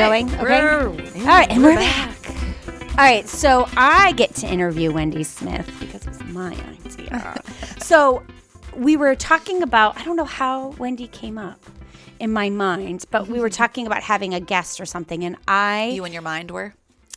going? Okay. All right, and we're back. All right, so I get to interview Wendy Smith because it was my idea. so we were talking about, I don't know how Wendy came up in my mind, but we were mm-hmm. talking about having a guest or something. And I, You and your mind were?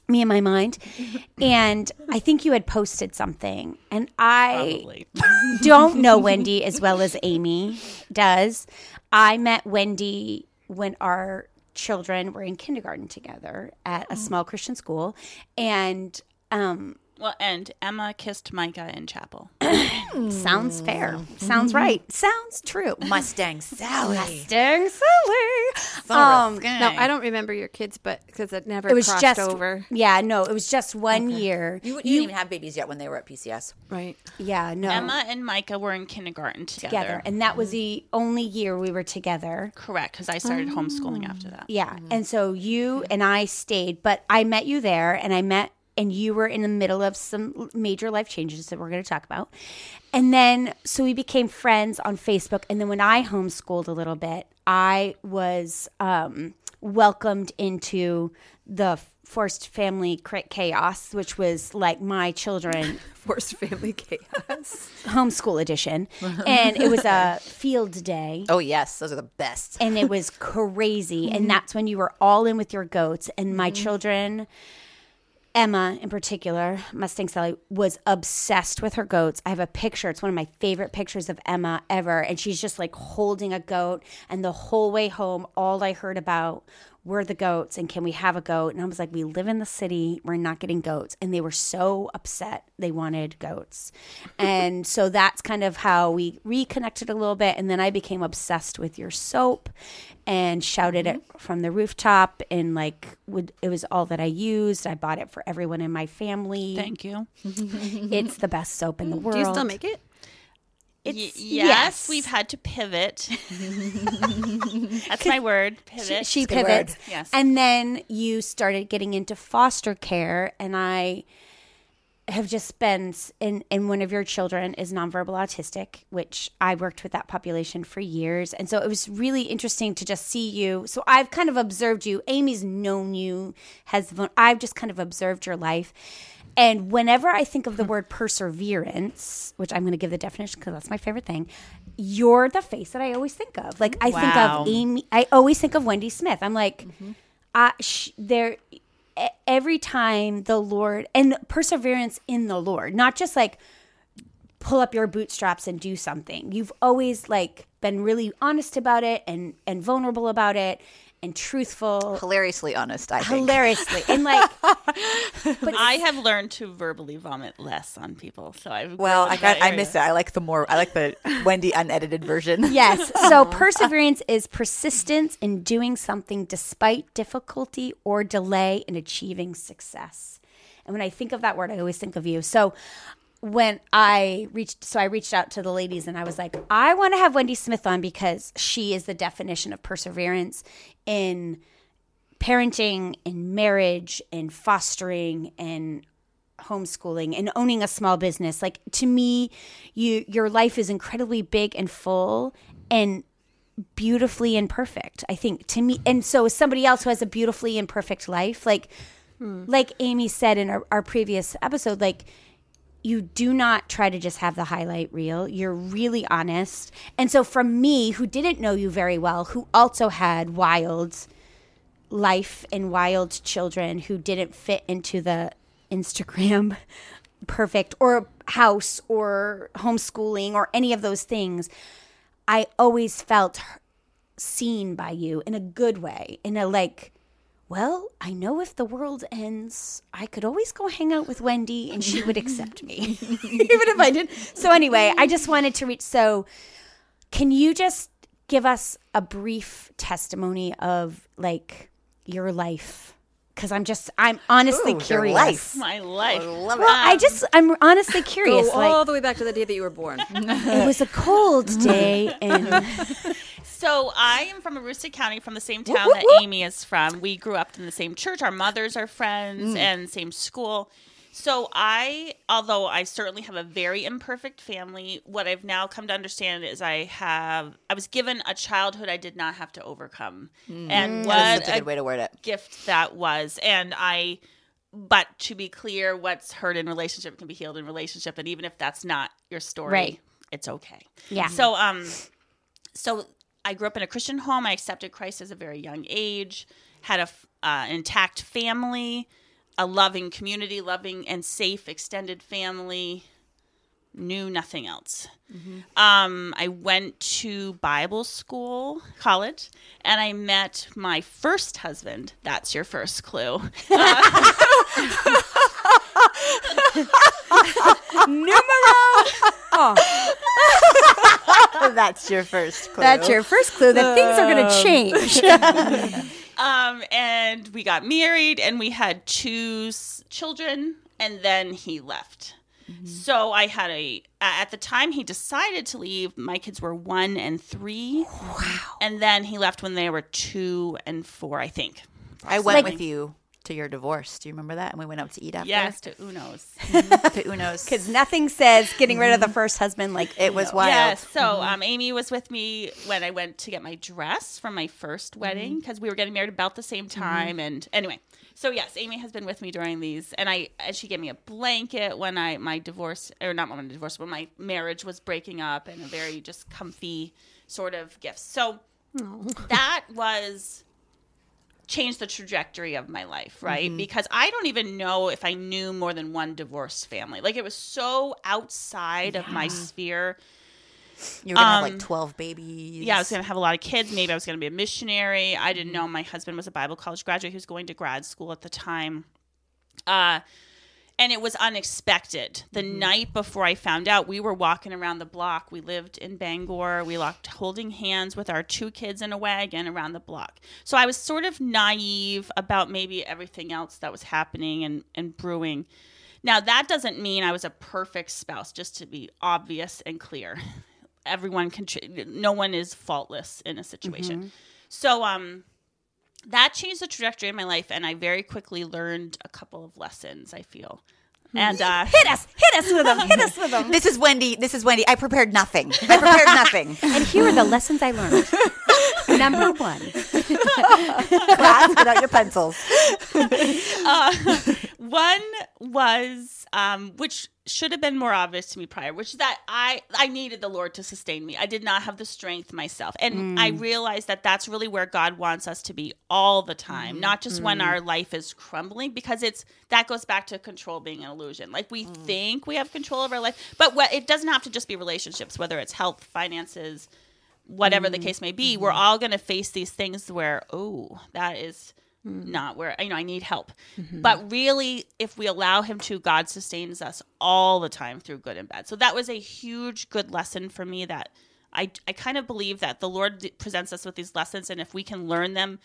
me in my mind, and I think you had posted something. And I don't know Wendy as well as Amy does. I met Wendy when our children were in kindergarten together at a small Christian school. And um, Well, and Emma kissed Micah in chapel. sounds fair. Sounds right. Sounds true. Mustang Sally. Mustang silly. Um, No, I don't remember your kids, but because it never it was crossed just over. Yeah, no, it was just one year. You, you didn't even have babies yet when they were at PCS. Right. Yeah, no. Emma and Micah were in kindergarten together. together. And that was the only year we were together. Correct, because I started homeschooling after that. Yeah. And so you and I stayed, but I met you there and I met and you were in the middle of some major life changes that we're going to talk about. And then so we became friends on Facebook and then when I homeschooled a little bit, I was um, welcomed into the forced family chaos, which was like my children Forced family chaos. homeschool edition. And it was a field day. Oh, yes. Those are the best. and it was crazy. And that's when you were all in with your goats. And my children, Emma in particular, Mustang Sally, was obsessed with her goats. I have a picture. It's one of my favorite pictures of Emma ever. And she's just like holding a goat. And the whole way home, all I heard about were the goats and can we have a goat? And I was like, we live in the city. We're not getting goats. And they were so upset. They wanted goats. And so that's kind of how we reconnected a little bit. And then I became obsessed with your soap and shouted it mm-hmm. from the rooftop. And like, would, it was all that I used. I bought it for everyone in my family. Thank you. It's the best soap in the world. Do you still make it? Y- yes, yes. we've had to pivot. That's my word. she, Pivot. she good pivots. Yes. And then you started getting into foster care, and I have just been s- and and one of your children is nonverbal autistic, which I worked with that population for years, and so it was really interesting to just see you. So I've kind of observed you. Amy's known you, has I've just kind of observed your life. And whenever I think of the word perseverance, which I'm going to give the definition because that's my favorite thing, you're the face that I always think of. Like I think of Amy, I always think of Wendy Smith. I'm like, I, sh- there, every time the Lord and perseverance in the Lord, not just like pull up your bootstraps and do something. You've always like been really honest about it and and vulnerable about it and truthful, Hilariously honest, I think. hilariously, and like but I have learned to verbally vomit less on people, so I've Well, I got, I miss it. I like the more, I like the Wendy unedited version. Yes. So perseverance is persistence in doing something despite difficulty or delay in achieving success. And when I think of that word, I always think of you. So when I reached, so I reached out to the ladies and I was like, I want to have Wendy Smith on because she is the definition of perseverance in parenting, in marriage, in fostering, and homeschooling and owning a small business. Like to me you your life is incredibly big and full and beautifully imperfect i think. To me and so as somebody else who has a beautifully imperfect life like hmm. like amy said in our, our previous episode like you do not try to just have the highlight reel. You're really honest. And so from me who didn't know you very well who also had wild life and wild children who didn't fit into the Instagram perfect or house or homeschooling or any of those things, I always felt seen by you in a good way, in a like, well, I know if the world ends, I could always go hang out with Wendy and she would accept me, even if I didn't. So, anyway, I just wanted to reach. So, can you just give us a brief testimony of like your life? Because I'm just, I'm honestly Ooh, your curious. life. my life. Love Well, I just, I'm honestly curious. Go like, all the way back to the day that you were born. it was a cold day, and So I am from Aroostook County, from the same town that Amy is from. We grew up in the same church. Our mothers are friends mm. and same school. So I, although I certainly have a very imperfect family, what I've now come to understand is I have I was given a childhood I did not have to overcome, mm. and mm. what That's a good way to word it. gift that was. And I, but to be clear, what's hurt in relationship can be healed in relationship, and even if that's not your story, Right. it's okay. Yeah. So um, so I grew up in a Christian home. I accepted Christ as a very young age. Had a uh, intact family, a loving community, loving and safe extended family. Knew nothing else. Um, I went to Bible school, college, and I met my first husband. That's your first clue. That's your first clue. That's your first clue that things are going to change. Um, and we got married and we had two s- children, and then he left. So I had a, a- at the time he decided to leave, my kids were one and three. Wow. And then he left when they were two and four, I think. I went Like- with you to your divorce. Do you remember that? And we went out to eat after. Yes, to Uno's. Mm-hmm. to Uno's. Because nothing says getting rid of the mm-hmm. first husband like It was wild. Yes. So mm-hmm. um, Amy was with me when I went to get my dress from my first wedding because we were getting married about the same time. And anyway, so yes, Amy has been with me during these, and I and she gave me a blanket when I my divorce or not when my divorce when my marriage was breaking up, and a very just comfy sort of gift. So that was changed the trajectory of my life, right? Because I don't even know if I knew more than one divorced family. Like it was so outside of my sphere. You were gonna have Um, like twelve babies. Yeah, I was going to have a lot of kids. Maybe I was going to be a missionary. I didn't know my husband was a Bible college graduate. He was going to grad school at the time. Uh, and it was unexpected. The night before I found out, we were walking around the block. We lived in Bangor. We locked holding hands with our two kids in a wagon around the block. So I was sort of naive about maybe everything else that was happening and, and brewing. Now, that doesn't mean I was a perfect spouse, just to be obvious and clear. Everyone can, no one is faultless in a situation. So, um, that changed the trajectory of my life, and I very quickly learned a couple of lessons. I feel, and uh, hit us, hit us with them, hit us with them. This is Wendy. This is Wendy. I prepared nothing. I prepared nothing. And here are the lessons I learned. Number one, Class without your pencils. One was um, which should have been more obvious to me prior, which is that I I needed the Lord to sustain me. I did not have the strength myself, and hmm. I realized that that's really where God wants us to be all the time, not just when hmm. our life is crumbling, because it's that goes back to control being an illusion. Like we hmm. think we have control of our life, but what it doesn't have to just be relationships, whether it's health, finances, whatever the case may be. We're all going to face these things where oh, that is Mm. not where you know I need help. Mm-hmm. But really, if we allow Him to, God sustains us all the time through good and bad. So that was a huge good lesson for me. That I I kind of believe that the Lord presents us with these lessons, and if we can learn them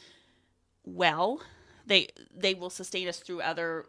well, they they will sustain us through other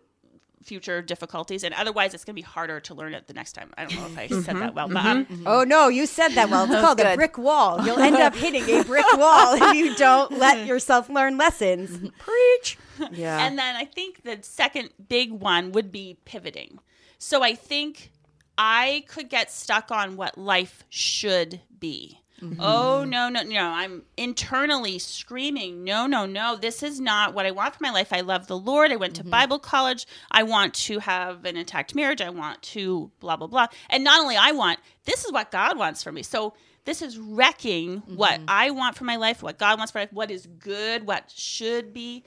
future difficulties and otherwise it's going to be harder to learn it the next time i don't know if i said that well but um, Oh no, you said that well. It's called a brick wall. You'll end up hitting a brick wall if you don't let yourself learn lessons. Preach. Yeah. And then I think the second big one would be pivoting. So I think I could get stuck on what life should be. Mm-hmm. Oh no, no, no. I'm internally screaming, no, no, no. This is not what I want for my life. I love the Lord. I went to mm-hmm. Bible college. I want to have an intact marriage. I want to blah blah blah. And not only I want, this is what God wants for me. So this is wrecking what mm-hmm. I want for my life, what God wants for my life, what is good, what should be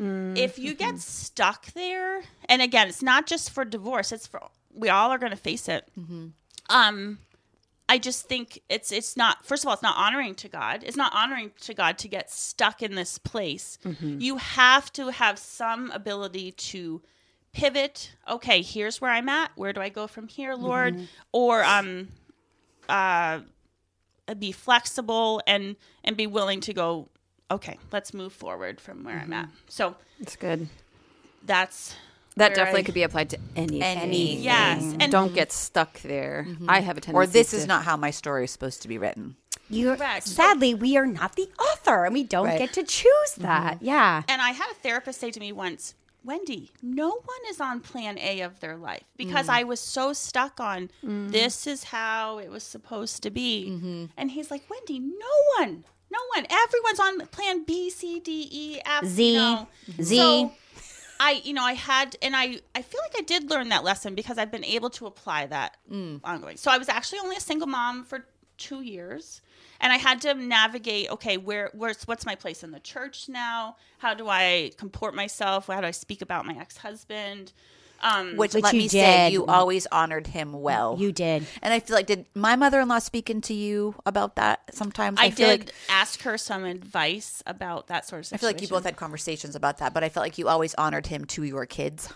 if you get stuck there and again it's not just for divorce it's for we all are going to face it um i just think it's it's not first of all it's not honoring to god. It's not honoring to god to get stuck in this place. You have to have some ability to pivot. Okay here's where i'm at. Where do i go from here lord? Or um uh be flexible and and be willing to go okay let's move forward from where i'm at. So It's good. that's That definitely I- could be applied to anything. Any- yes and Don't get stuck there. I have a tendency Or this to, is not how my story is supposed to be written. You're, Correct. sadly, we are not the author, and we don't Right. get to choose that. Yeah. and i had a therapist say to me once Wendy, no one is on plan A of their life because Mm. I was so stuck on this is how it was supposed to be. Mm-hmm. And he's like, Wendy, no one, no one, everyone's on plan B, C, D, E, F, Z, you know. Z. So I, you know, I had, and I, I feel like I did learn that lesson because I've been able to apply that Mm. ongoing. So I was actually only a single mom for two years, and I had to navigate. Okay, where, where's, what's my place in the church now? How do I comport myself? How do I speak about my ex husband? Um, Which, Which let you me say, you always honored him well. You did. And I feel like, did my mother in law speak into you about that sometimes? I, feel did like ask her some advice about that sort of I feel like you both had conversations about that, but I felt like you always honored him to your kids.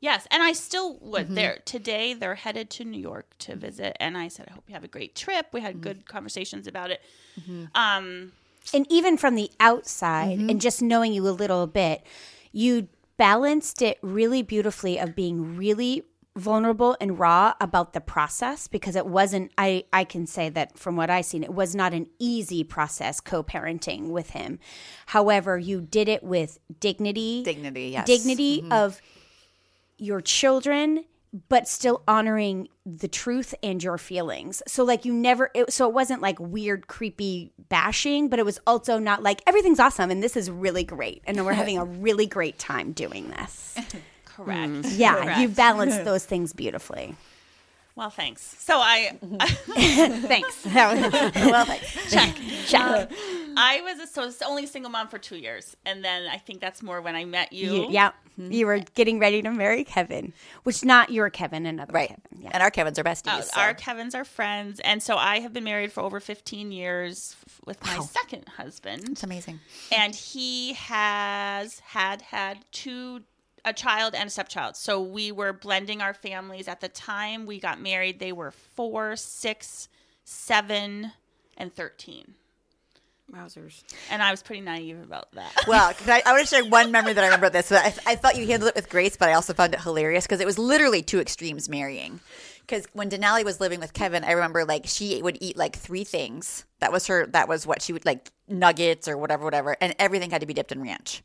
Yes, and I still would. Mm-hmm. There today, they're headed to New York to visit, and I said, "I hope you have a great trip." We Mm-hmm. had good conversations about it. Um, And even from the outside Mm-hmm. and just knowing you a little bit, you balanced it really beautifully of being really vulnerable and raw about the process because it wasn't I I can say that from what I've seen it was not an easy process co-parenting with him. However, you did it with dignity, Dignity, yes. dignity mm-hmm. of your children but still honoring the truth and your feelings. So like you never it, so it wasn't like weird creepy bashing but it was also not like everything's awesome and this is really great. And we're having a really great time doing this. Correct. Mm. yeah Correct. you balanced those things beautifully. Well, thanks. So I, thanks. Well thanks. Check. Check. Uh, I was a, so only a single mom for two years, and then I think that's more when I met you. you, yeah you were getting ready to marry kevin which not your kevin another Right. kevin yeah And our Kevins are besties. Uh, so- Our Kevins are friends, and so I have been married for over 15 years f- with my second husband. it's amazing. and he has had had two a child and a stepchild so we were blending our families at the time we got married they were four six seven and 13 Wowzers. and i was pretty naive about that Well, 'cause I, I want to share one memory that I remember this. But I, I thought you handled it with grace, but I also found it hilarious because it was literally two extremes marrying. Because when Denali was living with Kevin, I remember like she would eat like three things. That was her. That was what she would like nuggets or whatever, whatever, and everything had to be dipped in ranch.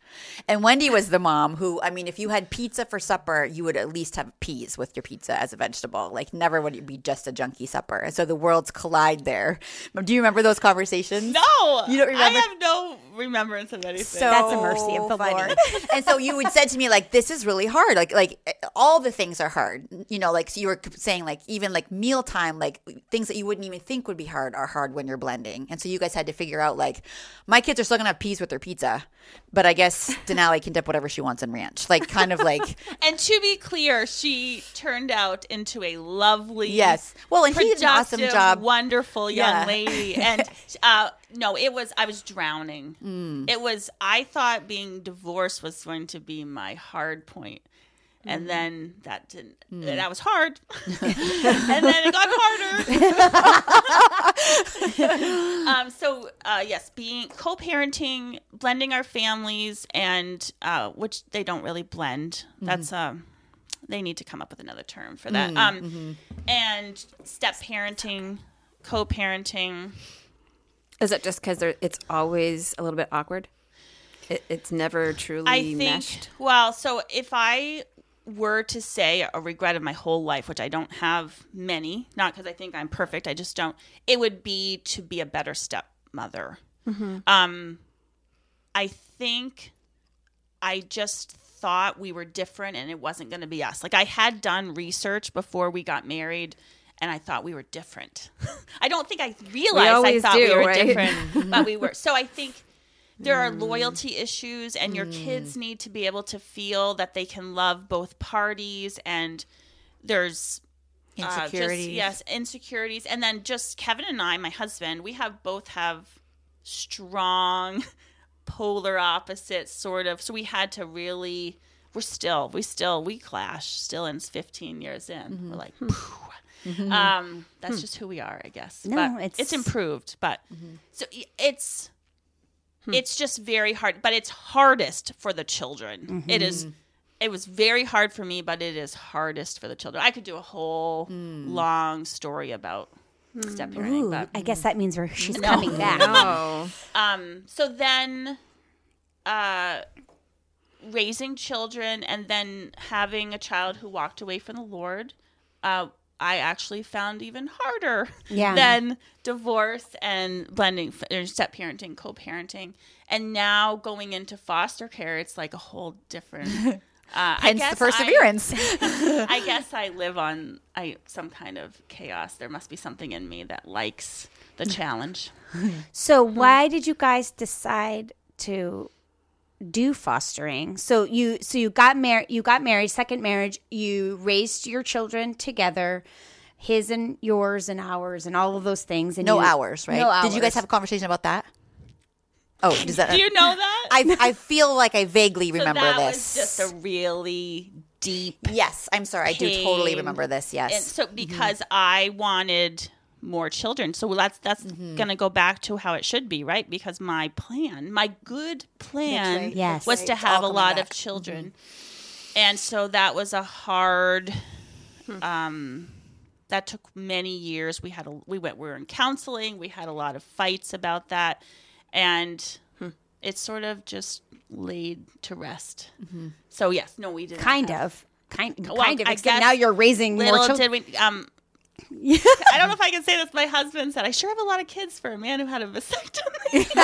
And Wendy was the mom who, I mean, if you had pizza for supper, you would at least have peas with your pizza as a vegetable. Like never would it be just a junky supper. And so the worlds collide there. Do you remember those conversations? no You don't remember? i have no remembrance of anything so That's a mercy of the funny. Lord. and so you would said to me like, "This is really hard. Like, like all the things are hard. You know, like so you were saying like even like mealtime, like things that you wouldn't even think would be hard are hard when you're blending. And so you guys had to figure out like, my kids are still gonna have peas with their pizza, but I guess Denali can dip whatever she wants in ranch. Like, kind of like and to be clear she turned out into a lovely yes. Well, and he did an awesome job. Wonderful young Yeah. lady. And uh, no, it was, I was drowning. Mm. It was, I thought being divorced was going to be my hard point. Mm. And then that didn't, that was hard. and then it got harder. um, so, uh, yes, being co parenting, blending our families, and uh, which they don't really blend. Mm-hmm. That's, um, they need to come up with another term for that. Mm, Um, mm-hmm. and step parenting, co parenting. Is it just because it's always a little bit awkward? It, it's never truly I think, meshed. well, so if I were to say a regret of my whole life, which I don't have many, not because I think I'm perfect, I just don't, it would be to be a better stepmother. Um, I think I just thought we were different and it wasn't going to be us. Like I had done research before we got married and I thought we were different. I don't think I realized I thought we were right? different, but we were. So I think there are loyalty issues and your kids need to be able to feel that they can love both parties and there's uh, just- yes, insecurities. And then just Kevin and I, my husband, we have both have strong polar opposites sort of. So we had to really we're still we still we clash still in 15 years in. Mm-hmm. We're like "Phew." Um that's just who we are, I guess. No, but it's- it's, improved, but Mm-hmm. so it's Hmm. it's just very hard, but it's hardest for the children. Mm-hmm. It is it was very hard for me, but it is hardest for the children. I could do a whole Hmm. long story about step parenting, Ooh, but I guess that means we're, she's No. coming back. Oh, um so then uh raising children and then having a child who walked away from the Lord, uh, I actually found even harder Yeah. than divorce and blending or step parenting, co parenting. And now going into foster care, it's like a whole different. Uh, I Hence guess the perseverance. I, I guess I live on I some kind of chaos. There must be something in me that likes the challenge. So why did you guys decide to do fostering? So you so you got married you got married, second marriage, you raised your children together, his and yours and ours and all of those things and no you- hours, right? No Did you guys have a conversation about that? Oh, does that? Do you know that? I I feel like I vaguely So remember that this. was just a really deep yes, I'm sorry. I do totally remember this. Yes. And so mm-hmm. because I wanted more children. So that's that's going to go back to how it should be, right? Because my plan, my good plan right. Yes. was Right. to have a lot coming of back. children. And so that was a hard Hmm. um that took many years. We had a we went we were in counseling, we had a lot of fights about that and Hmm. it's sort of just laid to rest. Mm-hmm. So yes, no we didn't kind have- of. Kind, Well, kind of. I except guess now you're raising more children. did we um I don't know if I can say this. My husband said, "I sure have a lot of kids for a man who had a vasectomy."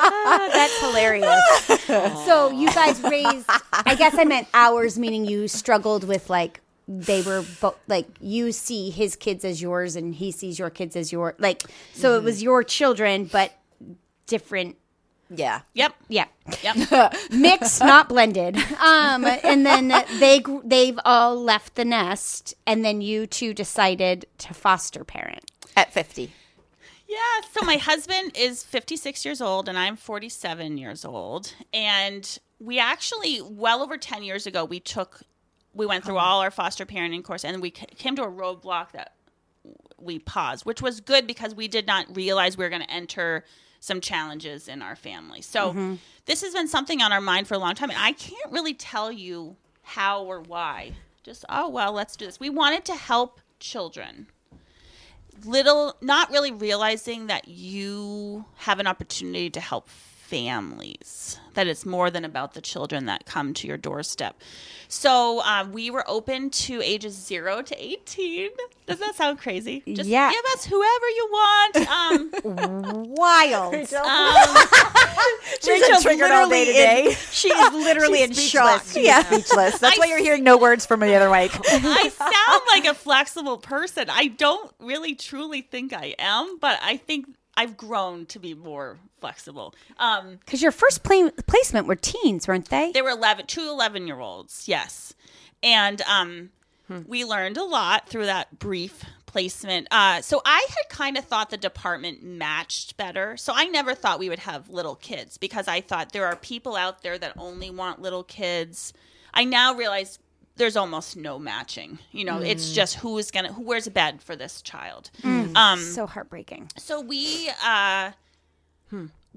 Ah, that's hilarious. so you guys raised. I guess I meant hours, meaning you struggled with like they were both like you see his kids as yours and he sees your kids as your like. So it mm-hmm. was your children, but different. Yeah. yep, Yeah, yep. mixed, not blended. Um, and then they they've all left the nest, and then you two decided to foster parent. At 50. Yeah, so my husband is 56 years old and I'm 47 years old. And we actually, well over 10 years ago, we took, we went through all our foster parenting course and we came to a roadblock that we paused, which was good because we did not realize we were going to enter some challenges in our family. So mm-hmm. this has been something on our mind for a long time. And I can't really tell you how or why. Just, oh, well, let's do this. We wanted to help children little not really realizing that you have an opportunity to help families that it's more than about the children that come to your doorstep so um, we were open to ages 0 to 18 does that sound crazy just Yeah. give us whoever you want um, Wild. She's triggered all day today. She is literally in shock. Yeah, speechless. That's why you're hearing no words from the other mic. I sound like a flexible person. I don't really truly think I am, but I think I've grown to be more flexible. Um, Because your first pla- placement were teens, weren't they? They were 11, two 11 year olds, yes. And um, we learned a lot through that brief placement. Uh, so I had kind of thought the department matched better. So I never thought we would have little kids because I thought there are people out there that only want little kids. I now realize there's almost no matching. You know, it's just who is gonna who wears a bed for this child. Um, so heartbreaking. so we uh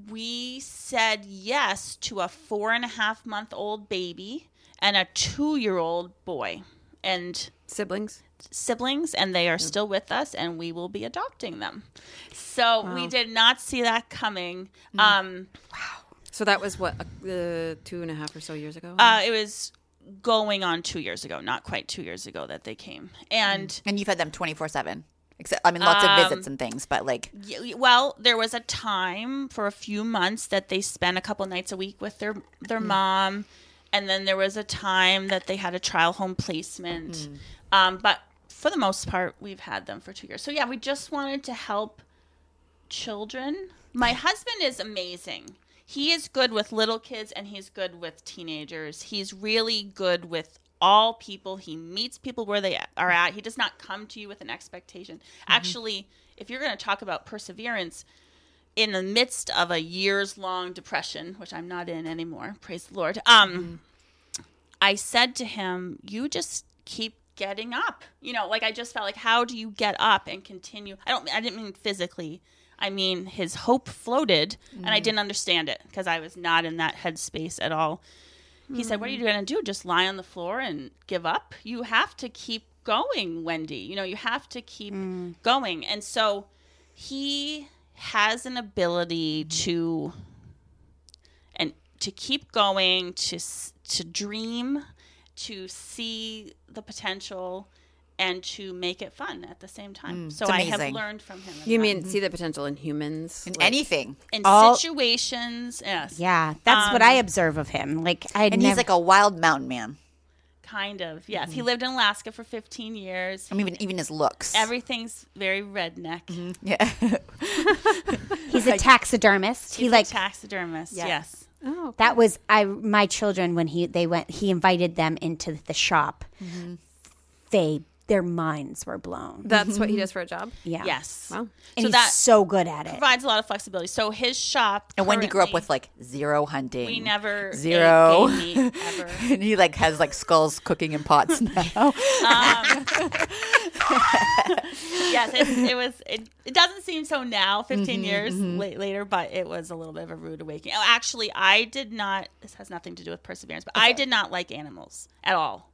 we said yes to a four and a half month old baby and a two year old boy. And Siblings. siblings and they are still with us and we will be adopting them. So we did not see that coming. Um wow. So that was what uh, two and a half or so years ago. uh it was going on two years ago not quite two years ago that they came. And And you've had them 24 7. Except, I mean, lots of visits um, and things, but like, Well, there was a time for a few months that they spent a couple nights a week with their their hmm. mom, and then there was a time that they had a trial home placement. Hmm. Um, but for the most part, we've had them for two years. So yeah, we just wanted to help children. My husband is amazing. He is good with little kids and he's good with teenagers. He's really good with all people. He meets people where they are at. He does not come to you with an expectation. Mm-hmm. Actually, if you're going to talk about perseverance, in the midst of a years long depression, which I'm not in anymore, praise the Lord, um, mm-hmm. I said to him, You just keep getting up. You know, like I just felt like, How do you get up and continue? I don't, I didn't mean physically. I mean, his hope floated, and I mm-hmm. didn't understand it because I was not in that headspace at all. He said, What are you mm-hmm. going to do? Just lie on the floor and give up? You have to keep going, Wendy. You know, you have to keep mm. going. And so he has an ability to and to keep going, to to dream, to see the potential, and to make it fun at the same time. Mm, so I have learned from him. You that. mean mm-hmm. see the potential in humans? In Like, anything. in all- situations? Yes. Yeah, that's what I um, observe of him. Like I And he's like a wild mountain man. Kind of. Yes. Mm-hmm. He lived in Alaska for 15 years. I mean, even, even his looks. Everything's very redneck. Mm-hmm. yeah. he's a taxidermist. he He's like a taxidermist. Yeah. Yes. Oh, that was I my children when he they went he invited them into the shop. Mm-hmm. They their minds were blown. that's what he mm-hmm. does for a job. Yeah. Yes. Wow. And so he's that so good at it. provides a lot of flexibility. So his shop. And Wendy grew up with like zero hunting. We never Zero. ate game meat ever. and he like has like skulls cooking in pots now. Um, yes, it, it was. It, it doesn't seem so now, 15 Mm-hmm, years mm-hmm. la- later, but it was a little bit of a rude awakening. Oh, actually, I did not. This has nothing to do with perseverance, but I did not like animals at all,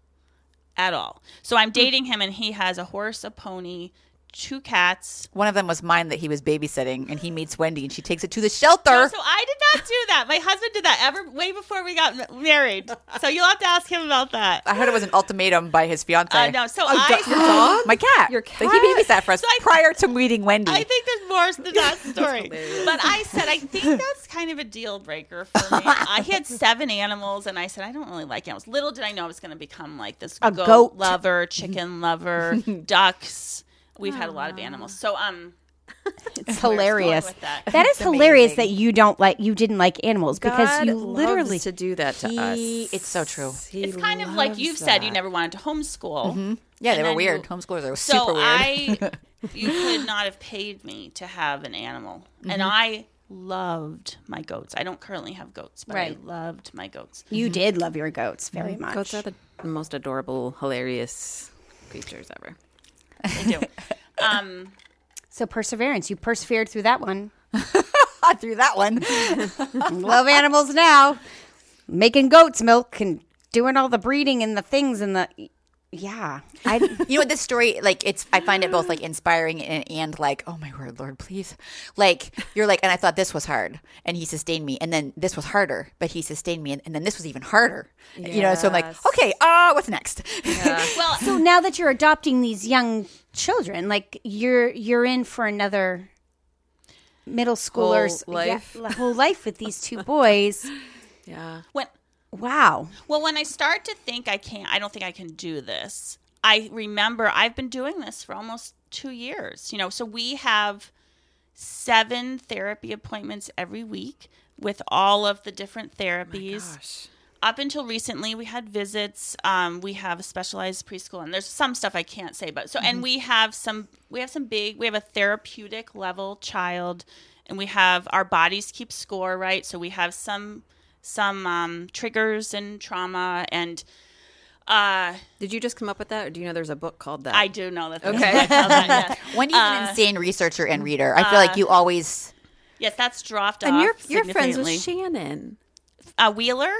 at all. So I'm hmm. dating him, and he has a horse, a pony, two cats. One of them was mine that he was babysitting, and he meets Wendy, and she takes it to the shelter. No, so I did not do that. My husband did that ever way before we got married. So you'll have to ask him about that. I heard it was an ultimatum by his fiance. Uh, no, so I. My cat. Your Like, he babysat for us So I- prior to meeting Wendy. I think there's more to that story. but I said, I think that's kind of a deal breaker for me. I had seven animals, and I said, I don't really like animals. Little did I know I was going to become like this A goat, goat. lover, chicken lover, ducks. We've had a lot of animals. So, um, It's going hilarious. with that. That is hilarious that you don't like you didn't like animals because God you loves literally to do that to He- us. it's so true. He it's kind of like you've said, you never wanted to homeschool. Mm-hmm. yeah, they were weird. you- Homeschoolers are So super weird. I, you could not have paid me to have an animal, and mm-hmm. I loved my goats. I don't currently have goats, but Right. I loved my goats. you mm-hmm. did love your goats very much. Goats are the most adorable, hilarious creatures ever. They do. um, so perseverance, you persevered through that one. through that one. love animals now. Making goat's milk and doing all the breeding and the things and the yeah. I you know what this story like it's i find it both like inspiring and, and like oh my word lord please like you're like and i thought this was hard and he sustained me and then this was harder but he sustained me and, and then this was even harder you know so i'm like Yes. okay uh what's next well, so now that you're adopting these young children, like you're you're in for another middle schoolers Whole life. yeah, whole life with these two boys. Yeah. when Wow. well, when I start to think I can't, I don't think I can do this. I remember I've been doing this for almost two years. You know, so we have seven therapy appointments every week with all of the different therapies. Gosh. up until recently we had visits um, we have a specialized preschool and there's some stuff i can't say but so and we have some we have some big we have a therapeutic level child and we have our bodies keep score right so we have some some um, triggers and trauma and uh, Did you just come up with that, or do you know there's a book called that? i do know that there's Okay. a book called that, yes. wendy's an insane researcher and reader i feel like you always yes that's dropped and off you're you're friends with. Shannon. uh, wheeler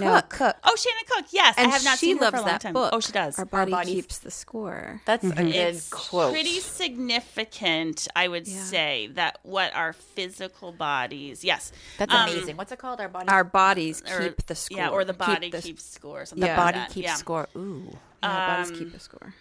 No, cook. oh shannon cook yes And i have not she seen her loves for a long that time book. oh she does Our body, Body- keeps the score. that's a good it's quote pretty significant i would Yeah. say that what our physical bodies yes that's um, amazing what's it called our body Our bodies or- keep the score. yeah or the Keep body the- keeps score something the like body that. keeps yeah. score ooh Yeah, our bodies um, keep the score.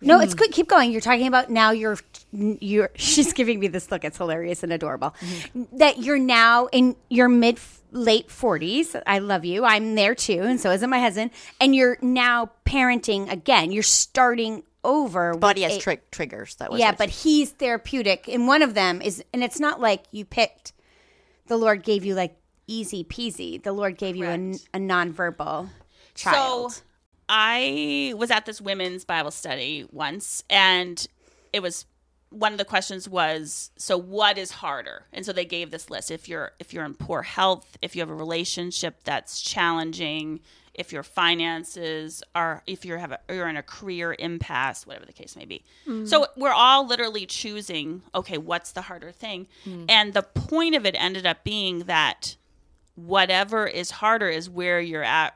No, it's mm. good. Keep going. You're talking about now. You're you're. She's giving me this look. It's hilarious and adorable. Mm-hmm. That you're now in your mid late forties. I love you. I'm there too, and so isn't my husband. And you're now parenting again. You're starting over. body has a- tri- triggers that was yeah, but he's therapeutic, and one of them is, and it's not like you picked. The Lord gave you like easy peasy. The Lord gave you a, a nonverbal child. So I was at this women's Bible study once, and it was one of the questions was, "So what is harder?" And so they gave this list: if you're if you're in poor health, if you have a relationship that's challenging, if your finances are, if you have a, you're in a career impasse, whatever the case may be. Mm. So we're all literally choosing, okay, what's the harder thing? Mm. And the point of it ended up being that whatever is harder is where you're at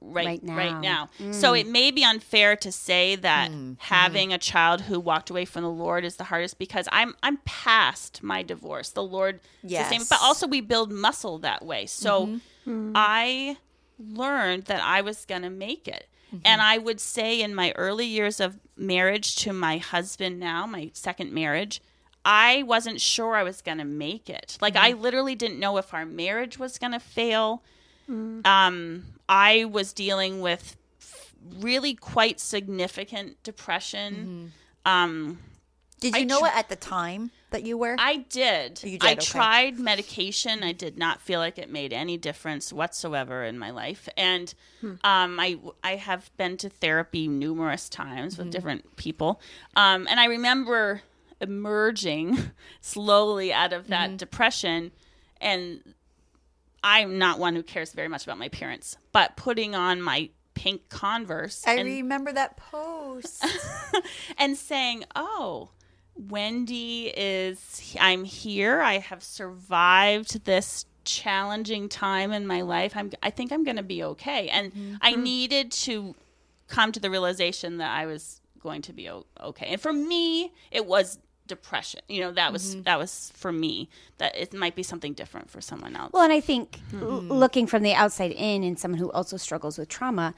right Right right now. now. So mm. it may be unfair to say that mm, mm. having a child who walked away from the Lord is the hardest because I'm I'm past my divorce. The Lord sustained me. Yes. but also we build muscle that way. So mm-hmm. Mm-hmm. I learned that I was going to make it. Mm-hmm. And I would say in my early years of marriage to my husband now, my second marriage, I wasn't sure I was going to make it. Like I literally didn't know if our marriage was going to fail. Um, I was dealing with really quite significant depression. Um, Did you I know tr- it at the time that you were? I did. You did, I okay. tried medication. I did not feel like it made any difference whatsoever in my life. And Hmm. um, I I have been to therapy numerous times Mm-hmm. with different people. Um, and I remember emerging slowly out of Mm-hmm. that depression. And I'm not one who cares very much about my appearance, but putting on my pink Converse I and remember that post. and saying, "Oh, Wendy is I'm here. I have survived this challenging time in my life. I'm I think I'm going to be okay." And mm-hmm. I needed to come to the realization that I was going to be okay. And for me, it was depression. You know, that was mm-hmm. that was for me. That it might be something different for someone else. Well, and I think l- hmm. Hmm. looking from the outside in and someone who also struggles with trauma,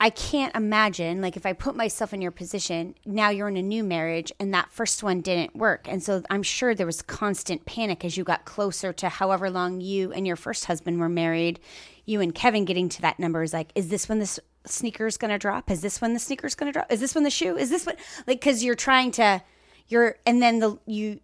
I can't imagine, like, if I put myself in your position, now you're in a new marriage and that first one didn't work. And so I'm sure there was constant panic as you got closer to however long you and your first husband were married. You and Kevin getting to that number is like, is this when this sneaker's going to drop? Is this when the sneaker's going to drop? Is this when the shoe? Is this what, like, because you're trying to, you're, and then the, you,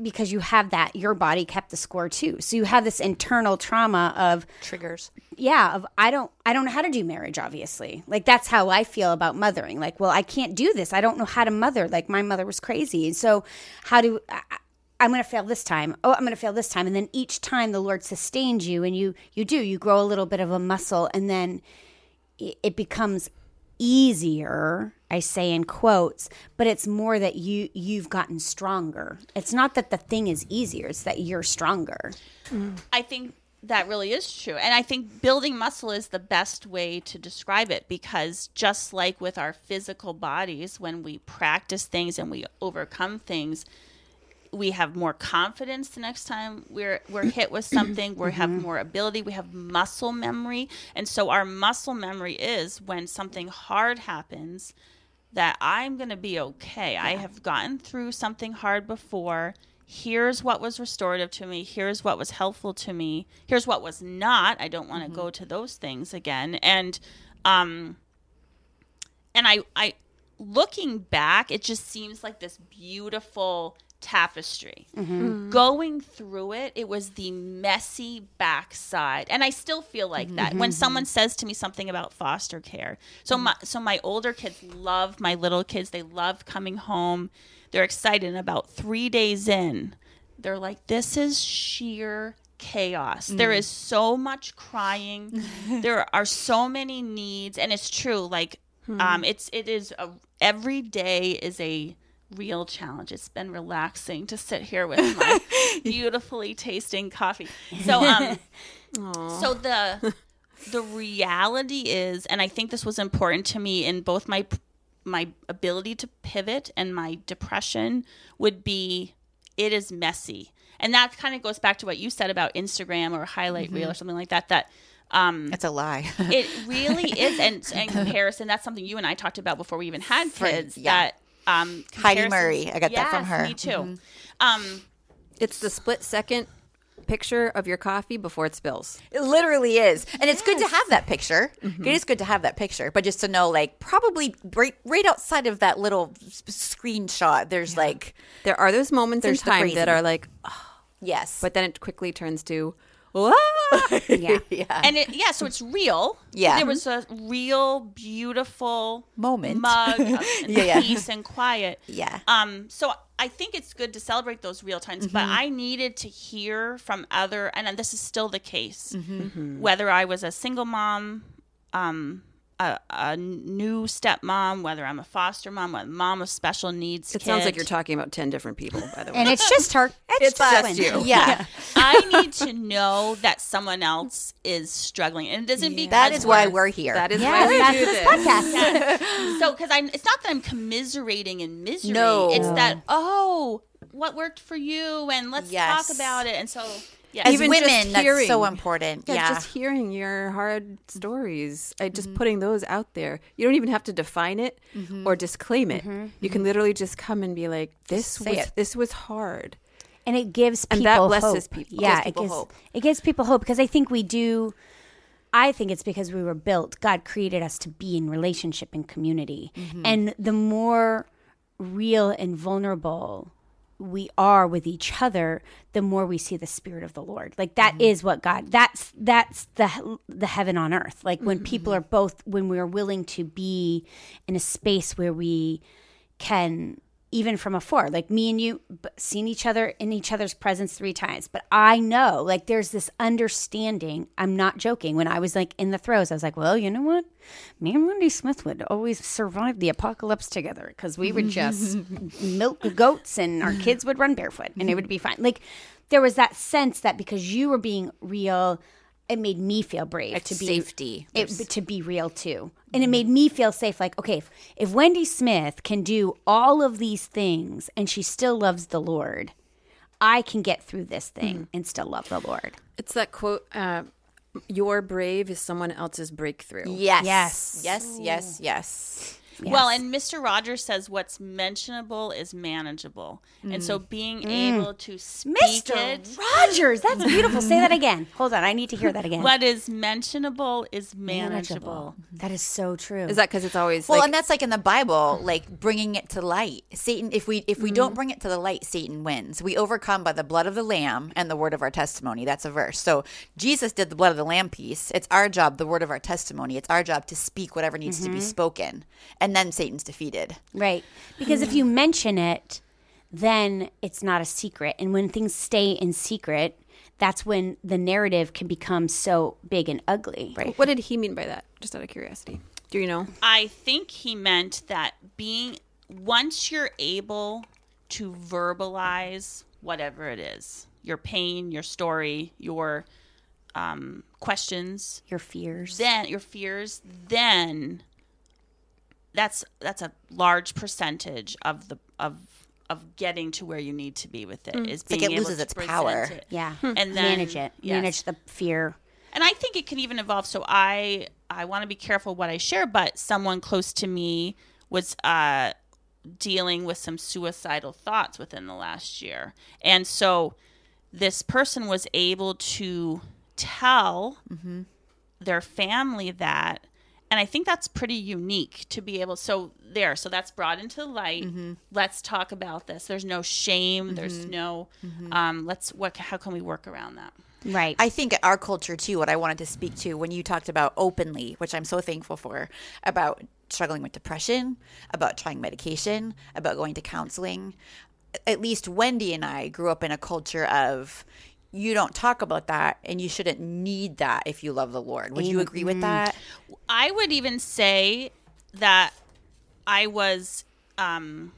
because you have that your body kept the score too. So you have this internal trauma of Triggers. yeah of i don't i don't know how to do marriage obviously. Like that's how i feel about mothering. Like well i can't do this. I don't know how to mother. Like my mother was crazy. And so how do I, i'm going to fail this time. Oh i'm going to fail this time. And then each time the lord sustains you and you you do you grow a little bit of a muscle and then it, it becomes easier i say in quotes but it's more that you you've gotten stronger it's not that the thing is easier it's that you're stronger mm. I think that really is true. And I think building muscle is the best way to describe it because just like with our physical bodies, when we practice things and we overcome things, we have more confidence the next time we're we're hit with something. We have more ability. We have muscle memory. And so our muscle memory is when something hard happens that i'm going to be okay. I have gotten through something hard before. Here's what was restorative to me. Here's what was helpful to me. Here's what was not. I don't want to go to those things again. And um and I, I, looking back, it just seems like this beautiful tapestry. Mm-hmm. Mm. Going through it, it was the messy backside, and I still feel like that when mm-hmm. someone says to me something about foster care. So mm. my, so my older kids love my little kids. They love coming home. They're excited. And about three days in, they're like, "This is sheer." chaos mm. there is so much crying there are so many needs and it's true like hmm. um it's it is a every day is a real challenge. It's been relaxing to sit here with my beautifully tasting coffee. So um so the the reality is and i think this was important to me in both my my ability to pivot and my depression would be it is messy. And that kind of goes back to what you said about instagram or highlight reel or something like that that um That's a lie. it really is. And in comparison that's something you and i talked about before we even had For- kids yeah. that um Heidi Murray. I got that from Yes, her. me too um It's the split second picture of your coffee before it spills. It literally is, and it's good to have that picture. It is good to have that picture, but just to know, like, probably right, right outside of that little screenshot, there's like, There are those moments There's in time crazy. that are like, oh, yes, but then it quickly turns to, "Wah!" yeah yeah, and it yeah so it's real Yeah. there was a real beautiful Moment. mug of Yeah, yeah. peace and quiet yeah, um so i think it's good to celebrate those real times but Mm-hmm. i needed to hear from other and this is still the case Mm-hmm. whether i was a single mom um a, a new stepmom, whether I'm a foster mom, a mom of special needs. It sounds like you're talking about 10 different people, by the way. And it's just her. It's, It's just you. Yeah. I need to know that someone else is struggling, and it doesn't because That is why we're- we're here. that is Yes, why we that's do this this. podcast. so because I it's not that I'm commiserating in misery. No. it's that oh, what worked for you, and let's Yes. talk about it. And so yeah, As Even just women, that's hearing. so important. Yeah, Yeah. just hearing your hard stories, I just mm-hmm. putting those out there. You don't even have to define it mm-hmm. or disclaim it. Mm-hmm. You can literally just come and be like, "This was it. this was hard." and it gives people And that blesses hope. people- Yeah, gives it gives hope. it gives people hope because I think we do. I think it's because we were built. God created us to be in relationship and community, Mm-hmm. and the more real and vulnerable we are with each other, the more we see the spirit of the Lord. Like that Mm-hmm. is what God. That's that's the the heaven on earth. Like when people Mm-hmm. are both when we are willing to be in a space where we can even from afar. Like me and you seen each other in each other's presence three times. But i know like there's this understanding. I'm not joking. When i was like in the throes i was like well you know what? Me and wendy smith would always survive the apocalypse together because we would just milk the goats and our kids would run barefoot and it would be fine. Like there was that sense that because you were being real it made me feel brave It's to be safety. it, to be real too. And it made me feel safe. Like, okay, if, if Wendy Smith can do all of these things and she still loves the Lord, I can get through this thing and still love the Lord. It's that quote, uh, "Your brave is someone else's breakthrough." Yes. Yes. Yes. Yes. Yes. Well, and Mr. Rogers says what's mentionable is manageable, and so mm. being mm. able to speak Mr. it. Rogers, that's beautiful. Say that again. Hold on, I need to hear that again. What is mentionable is manageable. That is so true. Is that because it's always Well, like and that's like in the Bible, like bringing it to light. Satan, if we if we don't mm. bring it to the light, Satan wins. We overcome by the blood of the Lamb and the word of our testimony. That's a verse. So Jesus did the blood of the Lamb piece. It's our job, the word of our testimony. It's our job to speak whatever needs to be mm-hmm. spoken, and then Satan's defeated. Right. Because if you mention it, then it's not a secret. And when things stay in secret, that's when the narrative can become so big and ugly. Right. what did he mean by that? Just out of curiosity, do you know? I think he meant that being once you're able to verbalize whatever it is, your pain, your story, your um, questions, Your fears. then your fears, then that's that's a large percentage of the of of getting to where you need to be with it. Mm. Is like being it able loses to its power. it. yeah. and hmm. then manage it. yes. Manage the fear. and I think it can even evolve. So I I want to be careful what I share, but someone close to me was uh, dealing with some suicidal thoughts within the last year, and so this person was able to tell mm-hmm. their family that. And I think that's pretty unique to be able. So there, so that's brought into the light. Mm-hmm. Let's talk about this. There's no shame. There's mm-hmm. no. Mm-hmm. Um, let's what? How can we work around that? Right. I think our culture too, what I wanted to speak to when you talked about openly, which I'm so thankful for, about struggling with depression, about trying medication, about going to counseling. At least Wendy and I grew up in a culture of you don't talk about that and you shouldn't need that if you love the Lord. Would you agree with that? I would even say that I was um,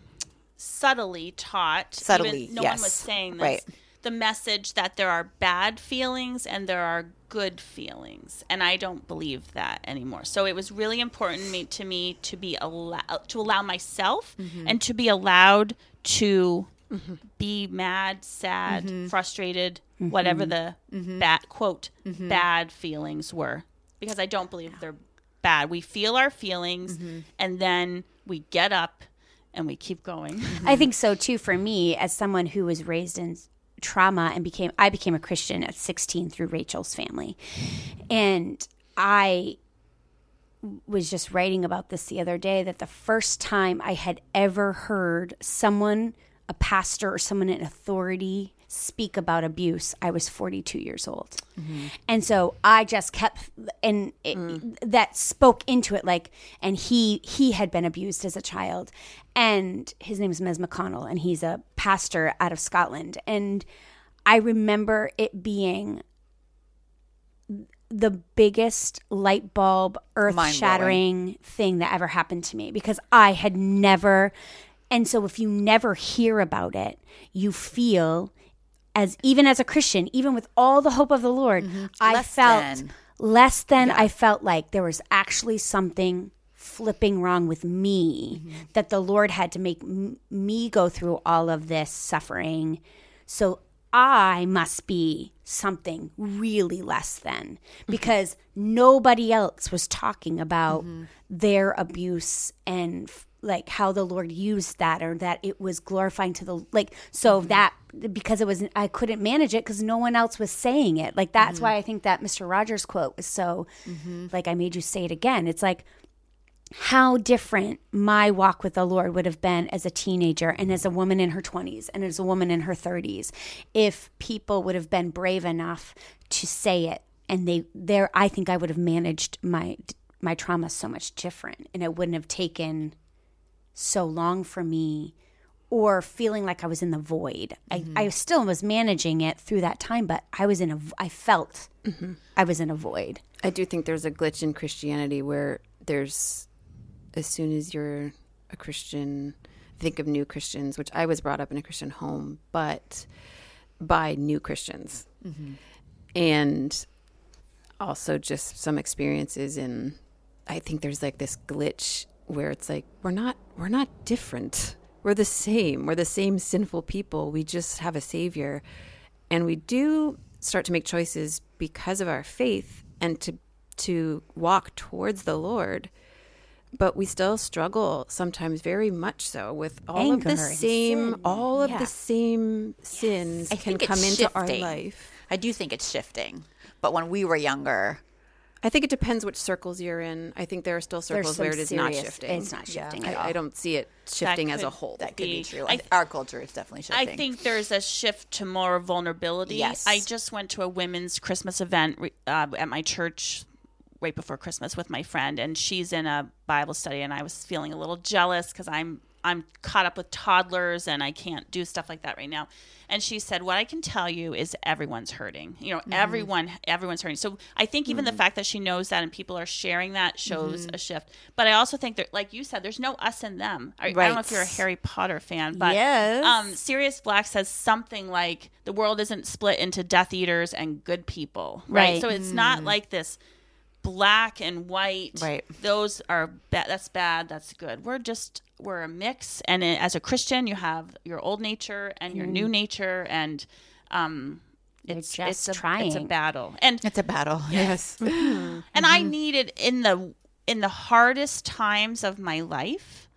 subtly taught. Subtly, even, no one was yes. saying this. Right. The message that there are bad feelings and there are good feelings, and I don't believe that anymore. So it was really important me, to me to be allowed to allow myself Mm-hmm. and to be allowed to be mad, sad, Mm-hmm. frustrated, whatever the bad quote bad feelings were, because I don't believe they're bad. We feel our feelings, Mm-hmm. and then we get up and we keep going. I think so too for me as someone who was raised in trauma and became I became a Christian at 16 through Rachel's family. And I was just writing about this the other day that the first time I had ever heard someone a pastor or someone in authority speak about abuse, I was 42 years old. Mm-hmm. And so I just kept and it, mm. that spoke into it like and he he had been abused as a child and his name is Mez McConnell and he's a pastor out of Scotland and I remember it being the biggest light bulb, earth shattering thing that ever happened to me because I had never. And so, if you never hear about it, you feel as even as a Christian, even with all the hope of the Lord, mm-hmm. I Less felt than. less than I felt like there was actually something flipping wrong with me mm-hmm. that the Lord had to make m- me go through all of this suffering. So I must be something really less than because nobody else was talking about mm-hmm. their abuse and f- like how the Lord used that or that it was glorifying to the like so mm-hmm. that because it was I couldn't manage it because no one else was saying it. Like that's mm-hmm. why I think that Mr. Rogers quote was so mm-hmm. like I made you say it again. It's like how different my walk with the Lord would have been as a teenager and as a woman in her 20s and as a woman in her 30s if people would have been brave enough to say it and they there I think I would have managed my my trauma so much different and it wouldn't have taken so long for me or feeling like I was in the void. I, mm-hmm. I still was managing it through that time, but I was in a, I felt mm-hmm. I was in a void. I do think there's a glitch in Christianity where there's, as soon as you're a Christian, think of new Christians, which I was brought up in a Christian home, but by new Christians. Mm-hmm. And also just some experiences in, I think there's like this glitch where it's like, we're not, we're not different. We're the same. We're the same sinful people. We just have a savior. And we do start to make choices because of our faith and to to walk towards the Lord. But we still struggle sometimes very much so with all of the same sin. all of Yeah. the same sins I can come into our shifting. life. I do think it's shifting. But when we were younger, I think it depends which circles you're in. I think there are still circles where it is not shifting. It's not shifting at all. I, I don't see it shifting as a whole. that could be Be- true. I- I, Our culture is definitely shifting. I think there's a shift to more vulnerability. Yes. I just went to a women's Christmas event uh, at my church right before Christmas with my friend, and she's in a Bible study, and I was feeling a little jealous because I'm I'm caught up with toddlers and I can't do stuff like that right now. And she said, "What I can tell you is everyone's hurting. You know, mm-hmm. everyone everyone's hurting." So I think even the mm-hmm. fact that she knows that and people are sharing that shows mm-hmm. a shift. But I also think that, like you said, there's no us and them. I, I don't know if you're a Harry Potter fan, but Yes. um, Sirius Black says something like the world isn't split into Death Eaters and good people, right? Right. So it's not mm. like this black and white. Right. Those are bad. That's bad. That's good. We're just we're a mix. And it, as a Christian, you have your old nature and your new mm. nature, and um, it's just it's a, It's a battle. And it's a battle. Yes. Mm-hmm. and I needed in the in the hardest times of my life,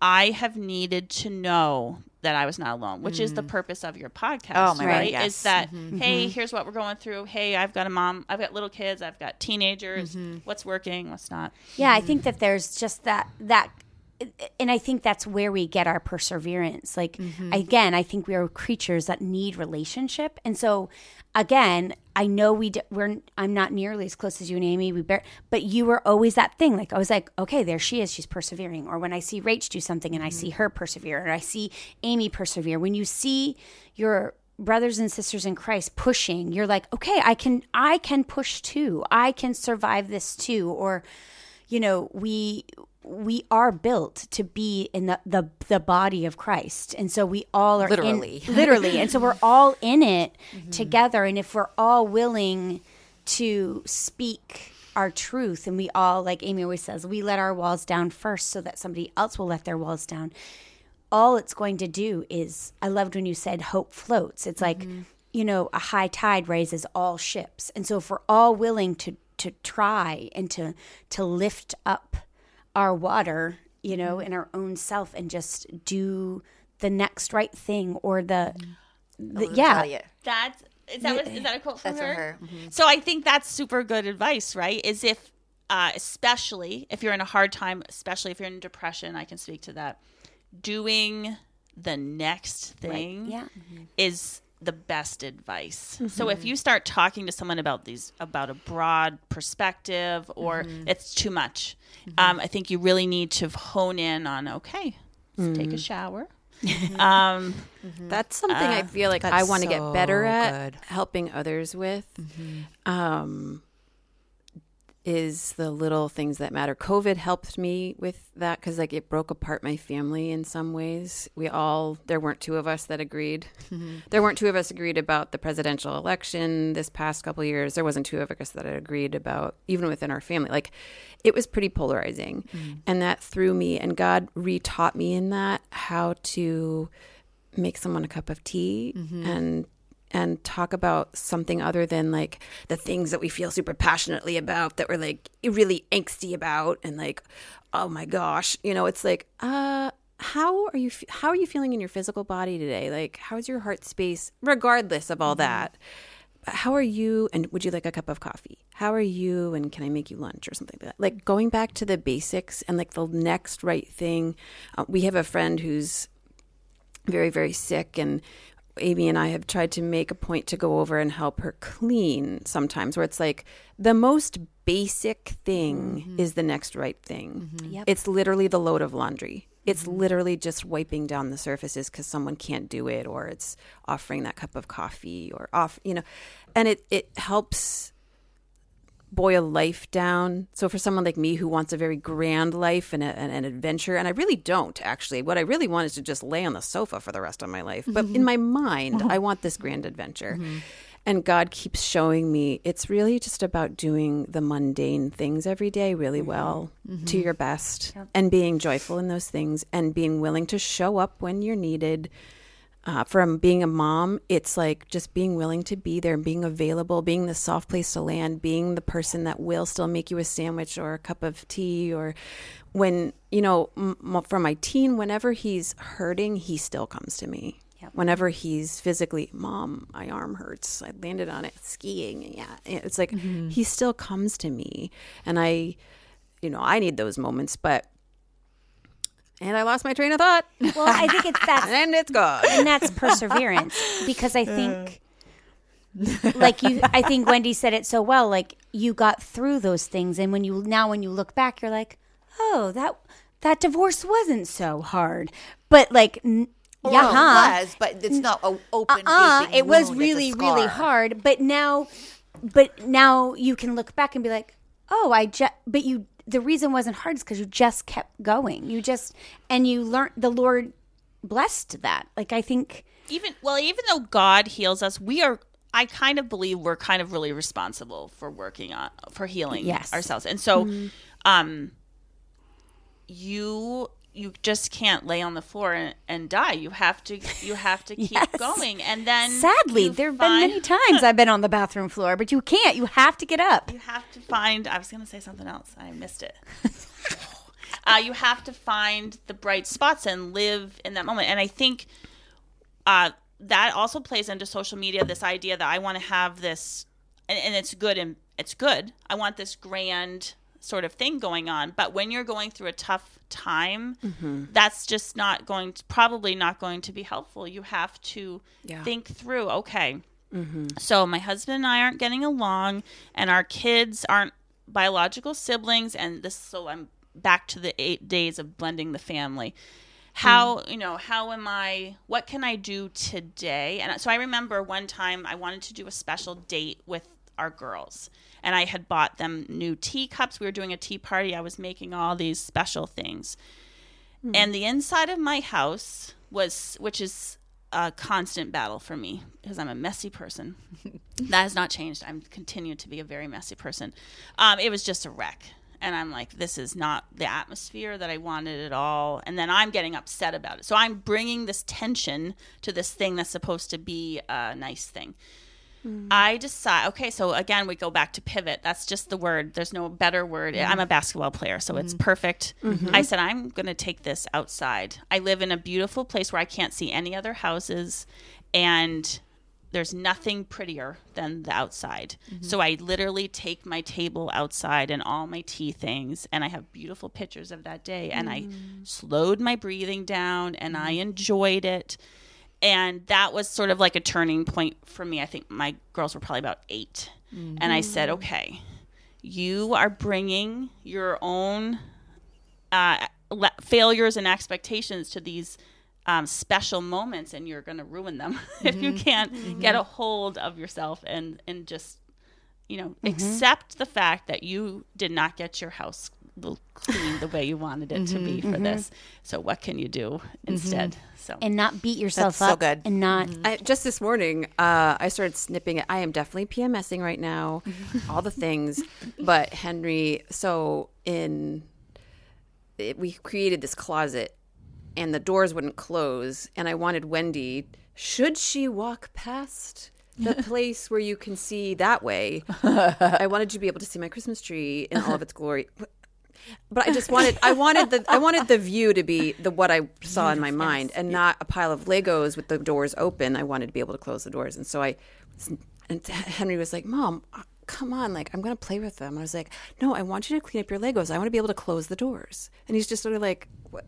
I have needed to know that I was not alone, which is the mm. purpose of your podcast. Oh, my God, right? yes. Is that mm-hmm. hey, mm-hmm. here's what we're going through. Hey, I've got a mom. I've got little kids. I've got teenagers. What's working? What's not? Yeah, I think that there's just that that and I think that's where we get our perseverance. Like mm-hmm. again, I think we are creatures that need relationship. And so again, I know we d- we're I'm not nearly as close as you and Amy. We bear, but you were always that thing. Like I was like, okay, there she is. She's persevering. Or when I see Rach do something and I see mm-hmm. her persevere, or I see Amy persevere. When you see your brothers and sisters in Christ pushing, you're like, okay, I can I can push too. I can survive this too. Or you know we we are built to be in the the, the body of Christ and so we all are in- Literally. literally and so we're all in it mm-hmm. together and if we're all willing to speak our truth and we all like Amy always says we let our walls down first so that somebody else will let their walls down all it's going to do is I loved when you said hope floats. It's like, mm-hmm. you know, a high tide raises all ships. And so if we're all willing to to try and to to lift up our water, you know, in our own self and just do the next right thing or the, the yeah. Yeah. That's is that what, is that a quote from That's her? her. Mm-hmm. So I think that's super good advice, right? Is if uh, especially if you're in a hard time, especially if you're in depression, I can speak to that. Doing the next thing Yeah. is the best advice. So if mm-hmm. you start talking to someone about these about a broad perspective or mm-hmm. it's too much, mm-hmm. um, I think you really need to hone in on okay, let's take a shower. um, That's something I uh, feel like I want to so get better at good. helping others with. Um, is the little things that matter. COVID helped me with that because like it broke apart my family in some ways. We all there weren't two of us that agreed. Mm-hmm. There weren't two of us agreed about the presidential election this past couple years. There wasn't two of us that agreed about even within our family. Like it was pretty polarizing, mm-hmm. and that threw me. And God retaught me in that how to make someone a cup of tea mm-hmm. and and talk about something other than like the things that we feel super passionately about that we're like really angsty about and like oh my gosh you know it's like uh how are you how are you feeling in your physical body today? Like how's your heart space regardless of all that? How are you and would you like a cup of coffee? How are you and can i make you lunch or something like that? Like going back to the basics and like the next right thing uh, we have a friend who's very very sick and Amy and I have tried to make a point to go over and help her clean sometimes where it's like the most basic thing mm-hmm. is the next right thing. Mm-hmm. Yep. It's literally the load of laundry. It's mm-hmm. literally just wiping down the surfaces because someone can't do it or it's offering that cup of coffee or off, you know, and it, it helps boil life down. So for someone like me who wants a very grand life and, a, and an adventure, and I really don't actually. What I really want is to just lay on the sofa for the rest of my life. But in mm-hmm. my mind, uh-huh. I want this grand adventure. Mm-hmm. And God keeps showing me it's really just about doing the mundane things every day really mm-hmm. well to your best and being joyful in those things and being willing to show up when you're needed uh, from being a mom, it's like just being willing to be there, being available, being the soft place to land, being the person that will still make you a sandwich or a cup of tea. Or when, you know, m- from my teen, whenever he's hurting, he still comes to me. Yep. Whenever he's physically, mom, my arm hurts. I landed on it skiing. Yeah. It's like he still comes to me. And I, you know, I need those moments, but. And I lost my train of thought. Well, I think it's that and it's gone. and that's perseverance because I think like you I think Wendy said it so well like you got through those things and when you now when you look back you're like oh that that divorce wasn't so hard but like n- Or yeah it was, but it's not a open. uh gaping it was wound, it's really really hard but now but now you can look back and be like oh I just but you the reason wasn't hard is because you just kept going. You just and you learned the Lord blessed that. Like I think even well even though god heals us we are i kind of believe we're kind of really responsible for working on for healing Yes. ourselves. And so um you you just can't lay on the floor and, and die you have to you have to keep Yes. going and then Sadly, there have find- been many times I've been on the bathroom floor, but you can't. You have to get up. you have to find i was going to say something else i missed it uh, you have to find the bright spots and live in that moment and i think uh, that also plays into social media this idea that i want to have this and, and it's good and it's good i want this grand sort of thing going on but when you're going through a tough time mm-hmm. that's just not going to probably not going to be helpful you have to Yeah. think through okay mm-hmm. so my husband and I aren't getting along, and our kids aren't biological siblings, and this. So I'm back to the eight days of blending the family. How mm. you know? How am I? What can I do today? And so I remember one time I wanted to do a special date with our girls, and I had bought them new teacups. We were doing a tea party. I was making all these special things, and the inside of my house was, which is a constant battle for me because I'm a messy person. that has not changed. I'm continued to be a very messy person. Um, it was just a wreck. And I'm like, this is not the atmosphere that I wanted at all. And then I'm getting upset about it. So I'm bringing this tension to this thing that's supposed to be a nice thing. Mm. I decide, okay, so again, we go back to pivot. That's just the word. There's no better word. Mm. I'm a basketball player, so it's mm. perfect. Mm-hmm. I said, I'm going to take this outside. I live in a beautiful place where I can't see any other houses, and there's nothing prettier than the outside. Mm-hmm. So I literally take my table outside and all my tea things, and I have beautiful pictures of that day. And I slowed my breathing down, and I mm-hmm. enjoyed it and that was sort of like a turning point for me. I think my girls were probably about 8 and I said, "Okay, you are bringing your own uh, le- failures and expectations to these um, special moments, and you're going to ruin them if you can't get a hold of yourself and and just you know, Mm-hmm. accept the fact that you did not get your house clean the way you wanted it to be for this. So what can you do instead? So Mm-hmm. and not beat yourself That's so up good. and not I, just this morning, uh, I started snipping it. I am definitely PMSing right now, all the things. But Henry, so in it, we created this closet, and the doors wouldn't close, and I wanted Wendy. Should she walk past the place where you can see that way? I wanted you to be able to see my Christmas tree in all of its glory. But I just wanted I wanted the I wanted the view to be the what I saw in my mind and not a pile of Legos with the doors open. I wanted to be able to close the doors. And so I and Henry was like, "Mom, uh, come on, like I'm going to play with them." I was like, "No, I want you to clean up your Legos. I want to be able to close the doors." And he's just sort of like, "What?"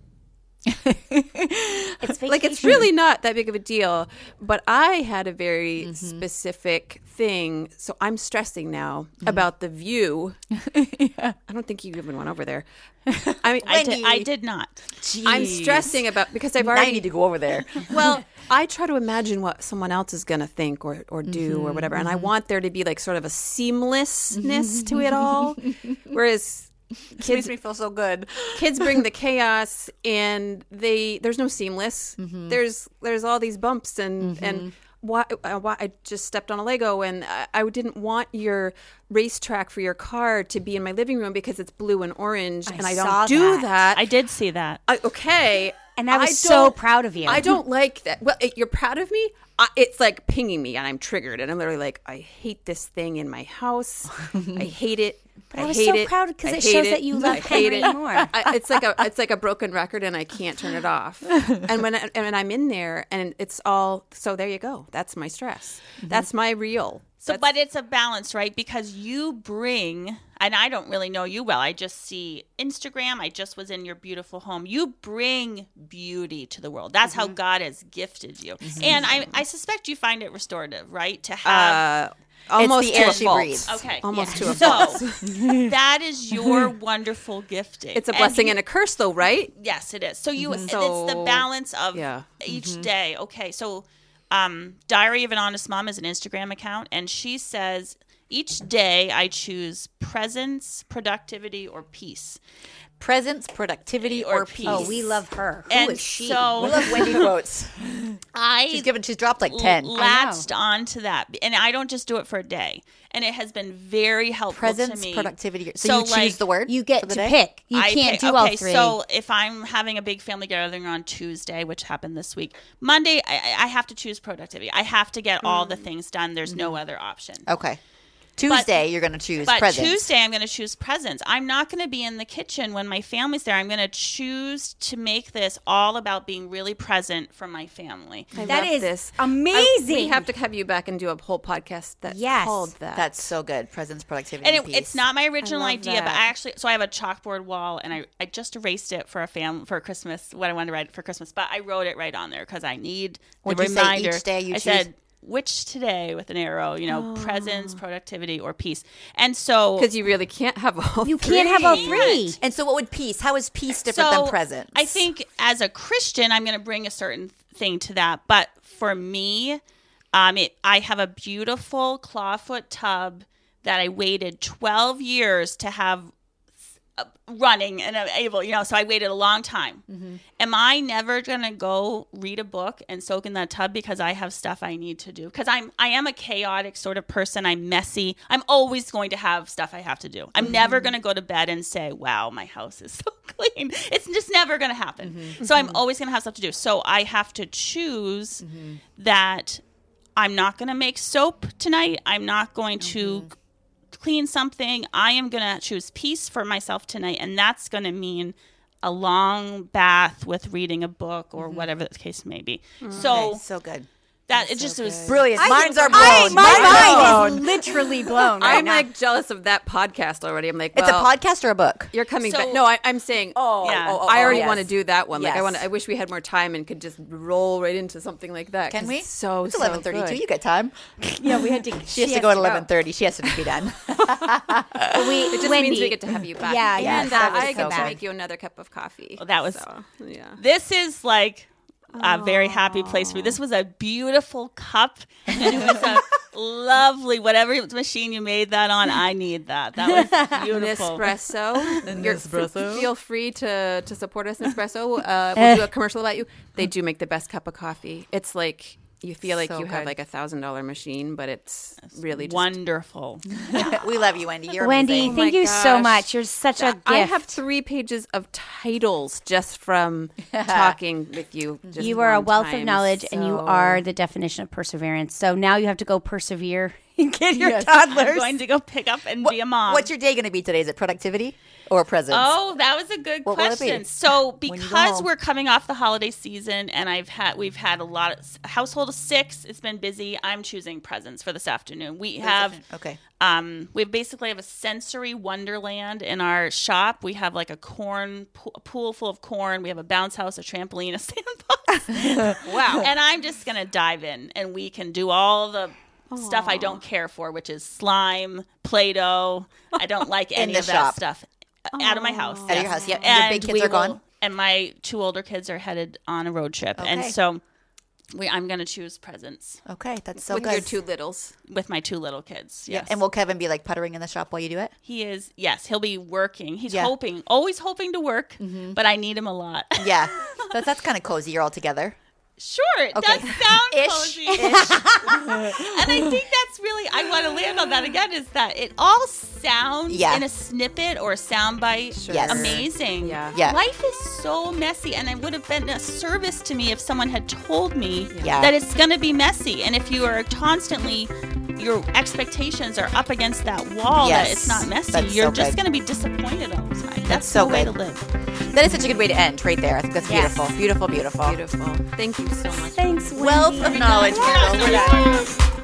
it's like it's really not that big of a deal but i had a very mm-hmm. specific thing so i'm stressing now mm-hmm. about the view. I don't think you even went over there. I mean I did, I did not. i'm stressing about because i've already need to go over there. well i try to imagine what someone else is going to think or, or do or mm-hmm. whatever and i want there to be like sort of a seamlessness to it all. Whereas Makes kids me feel so good. kids bring the chaos and they there's no seamless there's there's all these bumps and and why, uh, why I just stepped on a Lego and I, I didn't want your racetrack for your car to be in my living room because it's blue and orange and I saw don't do that. that. I did see that. I, okay. And I was so proud of you. I don't like that. Well, it, you're proud of me. I, it's like pinging me, and I'm triggered, and I'm literally like, I hate this thing in my house. I hate it. I was hate so it. proud 'cause I it hate shows that you love I hate Henry it. more. I, it's like a it's like a broken record, and I can't turn it off. and when I, and when I'm in there, and it's all so there you go. That's my stress. Mm-hmm. That's my real. So, but it's a balance, right? Because you bring, and I don't really know you well. I just see Instagram. I just was in your beautiful home. You bring beauty to the world. That's how mm-hmm. God has gifted you. Mm-hmm. And I, I suspect you find it restorative, right? To have. Uh, almost the to air a she fault. breathes. okay. Almost yeah. to a So fault. that is your wonderful gifting. It's a blessing you- and a curse, though, right? Yes, it is. So you, it's the balance of yeah. each day. Okay, so um, Diary of an Honest Mom is an Instagram account, and she says each day I choose presence, productivity, or peace. Presence, productivity, Or or, peace. peace. Oh, we love her. Who and is she? so We love Wendy quotes. I She's given. She's dropped like ten. latched onto that, and I don't just do it for a day, and it has been very helpful Presence, to me. productivity. So, So, you choose like, the word. you get to day? pick. You I can't pick- do all okay, three. So if I'm having a big family gathering on Tuesday, which happened this week, Monday I, I have to choose productivity. I have to get all the Mm. things done. There's no Mm-hmm. other option. Okay. Tuesday, you're going to choose But presence. Tuesday, I'm going to choose presence. I'm not going to be in the kitchen when my family's there. I'm going to choose to make this all about being really present for my family. I That love is this. amazing. I- we have to have you back and do a whole podcast that's Yes. called that. That's so good. Presence, productivity, and and, it, peace. it's not my original love idea, but. I actually so I have a chalkboard wall, and I, I just erased it for a fam for Christmas. What I wanted to write for Christmas, but I wrote it right on there because I need the What'd you say reminder. each day you I choose? said which today with an arrow, you know, Oh. presence, productivity, or peace, and so because you really can't have all. you can't have all Three. three. And so, what would peace? How is peace different so than presence? I think as a Christian, I'm going to bring a certain thing to that. But for me, um, it, I have a beautiful clawfoot tub that I waited 12 years to have running and able, you know, so I waited a long time. Mm-hmm. Am I never going to go read a book and soak in that tub because I have stuff I need to do? Because I'm I am a chaotic sort of person. I'm messy. I'm always going to have stuff I have to do. I'm never Mm-hmm. going to go to bed and say, "Wow, my house is so clean." It's just never going to happen. Mm-hmm. So I'm always going to have stuff to do. So I have to choose Mm-hmm. that I'm not going to make soap tonight. I'm not going to Mm-hmm. Clean something. I am going to choose peace for myself tonight, and that's going to mean a long bath with reading a book or whatever the case may be. So Mm-hmm. Okay, so good. That it just was Brilliant. I Minds think- are blown. I- my Minds mind is literally blown. right I'm now. like jealous of that podcast already. I'm like, It's a podcast or a book? You're coming So- back. No, I, I'm saying. Oh, Yeah. oh, oh, I oh, already yes. want to do that one. Like I Yes. want. I wish we had more time and could just roll right into something like that. Can we? it's So it's eleven thirty-two. good. You get time. yeah, we had to. She has to go at eleven thirty. She has to be done. We, It just Wendy, means we get to have you back. Yeah, yeah, and that uh, I so get to make you another cup of coffee. Well, that was- So, yeah. This is like a very happy place for me. This was a beautiful cup, and it was a lovely. Whatever machine you made that on, I need that. That was beautiful. Nespresso. You're- f- Feel free to to support us, Nespresso. Uh, we'll do a commercial about you. They do make the best cup of coffee. It's like you feel like So you have like a thousand dollar machine, but it's really just Wonderful. we love you, Wendy. You're Wendy, amazing. thank oh my you so much. You're such a gift. I have three pages of titles just from talking with you. Just you are a one wealth of time, knowledge, and you are the definition of perseverance. So now you have to go persevere and get your I'm toddlers. going to go pick up and be a mom. What's your day going to be today? Is it productivity or presence? Oh, that was a good What it be? question. So, because we're coming off the holiday season, and I've had we've had a lot of household of six. It's been busy. I'm choosing presence for this afternoon. We have okay. um, we basically have a sensory wonderland in our shop. We have like a corn pool, a pool full of corn. We have a bounce house, a trampoline, a sandbox. wow! And I'm just gonna dive in, and we can do all the stuff I don't care for, which is slime, Play-Doh. I don't like any of that shop. stuff. Out of my house. Out of your house, yep. Your And big kids we are gone? will- And my two older kids are headed on a road trip, and so we, I'm going to choose presence Okay, that's so with good. your two littles. with my two little kids. Yes. And will Kevin be like puttering in the shop while you do it? He is, yes, he'll be working. He's Yeah. Mm-hmm. hoping, always hoping to work, but I need him a lot. Yeah, that's that's kind of cozy. You're all together. Sure, it Okay. does sound Ish, cozy. and I think that's really, I want to land on that again, is that it all sounds Yeah. in a snippet or a soundbite Yes. amazing. Yeah. Yeah. Life is so messy, and it would have been a service to me if someone had told me Yeah. that it's going to be messy. And if you are constantly, your expectations are up against that wall that it's not messy, That's you're so just going to be disappointed all the time. That's, so the way good. to live. That is such a good way to end right there. I think that's Yes. beautiful, beautiful, beautiful. Beautiful. Thank you so much. Thanks, Wealth of knowledge, Carol. We're done. Yes.